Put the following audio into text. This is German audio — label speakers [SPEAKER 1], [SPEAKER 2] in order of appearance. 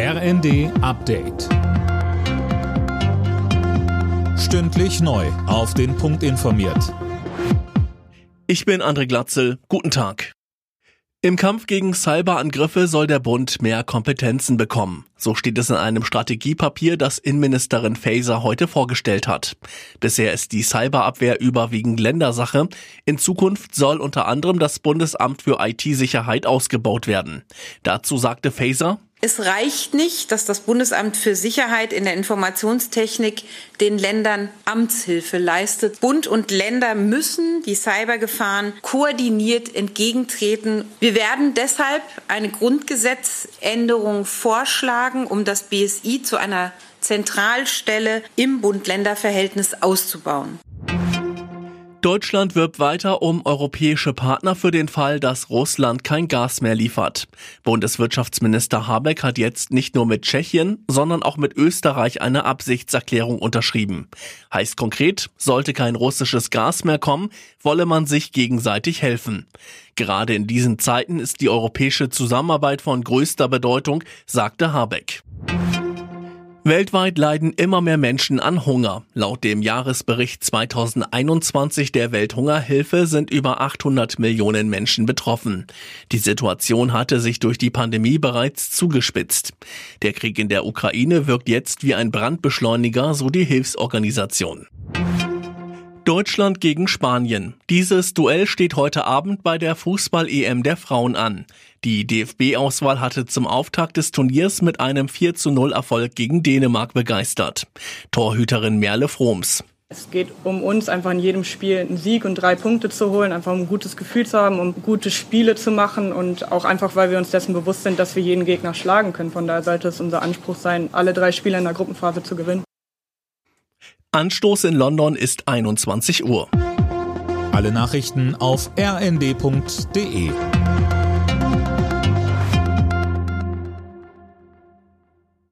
[SPEAKER 1] RND Update. Stündlich neu. Auf den Punkt informiert.
[SPEAKER 2] Ich bin André Glatzel. Guten Tag. Im Kampf gegen Cyberangriffe soll der Bund mehr Kompetenzen bekommen. So steht es in einem Strategiepapier, das Innenministerin Faeser heute vorgestellt hat. Bisher ist die Cyberabwehr überwiegend Ländersache. In Zukunft soll unter anderem das Bundesamt für IT-Sicherheit ausgebaut werden. Dazu sagte Faeser,
[SPEAKER 3] es reicht nicht, dass das Bundesamt für Sicherheit in der Informationstechnik den Ländern Amtshilfe leistet. Bund und Länder müssen die Cybergefahren koordiniert entgegentreten. Wir werden deshalb eine Grundgesetzänderung vorschlagen, um das BSI zu einer Zentralstelle im Bund-Länder-Verhältnis auszubauen.
[SPEAKER 2] Deutschland wirbt weiter um europäische Partner für den Fall, dass Russland kein Gas mehr liefert. Bundeswirtschaftsminister Habeck hat jetzt nicht nur mit Tschechien, sondern auch mit Österreich eine Absichtserklärung unterschrieben. Heißt konkret, sollte kein russisches Gas mehr kommen, wolle man sich gegenseitig helfen. Gerade in diesen Zeiten ist die europäische Zusammenarbeit von größter Bedeutung, sagte Habeck. Weltweit leiden immer mehr Menschen an Hunger. Laut dem Jahresbericht 2021 der Welthungerhilfe sind über 800 Millionen Menschen betroffen. Die Situation hatte sich durch die Pandemie bereits zugespitzt. Der Krieg in der Ukraine wirkt jetzt wie ein Brandbeschleuniger, so die Hilfsorganisation. Deutschland gegen Spanien. Dieses Duell steht heute Abend bei der Fußball-EM der Frauen an. Die DFB-Auswahl hatte zum Auftakt des Turniers mit einem 4 zu 0 Erfolg gegen Dänemark begeistert. Torhüterin Merle Froms.
[SPEAKER 4] Es geht um uns, einfach in jedem Spiel einen Sieg und drei Punkte zu holen, einfach um ein gutes Gefühl zu haben, um gute Spiele zu machen und auch einfach, weil wir uns dessen bewusst sind, dass wir jeden Gegner schlagen können. Von daher sollte es unser Anspruch sein, alle drei Spiele in der Gruppenphase zu gewinnen.
[SPEAKER 2] Anstoß in London ist 21 Uhr.
[SPEAKER 1] Alle Nachrichten auf rnd.de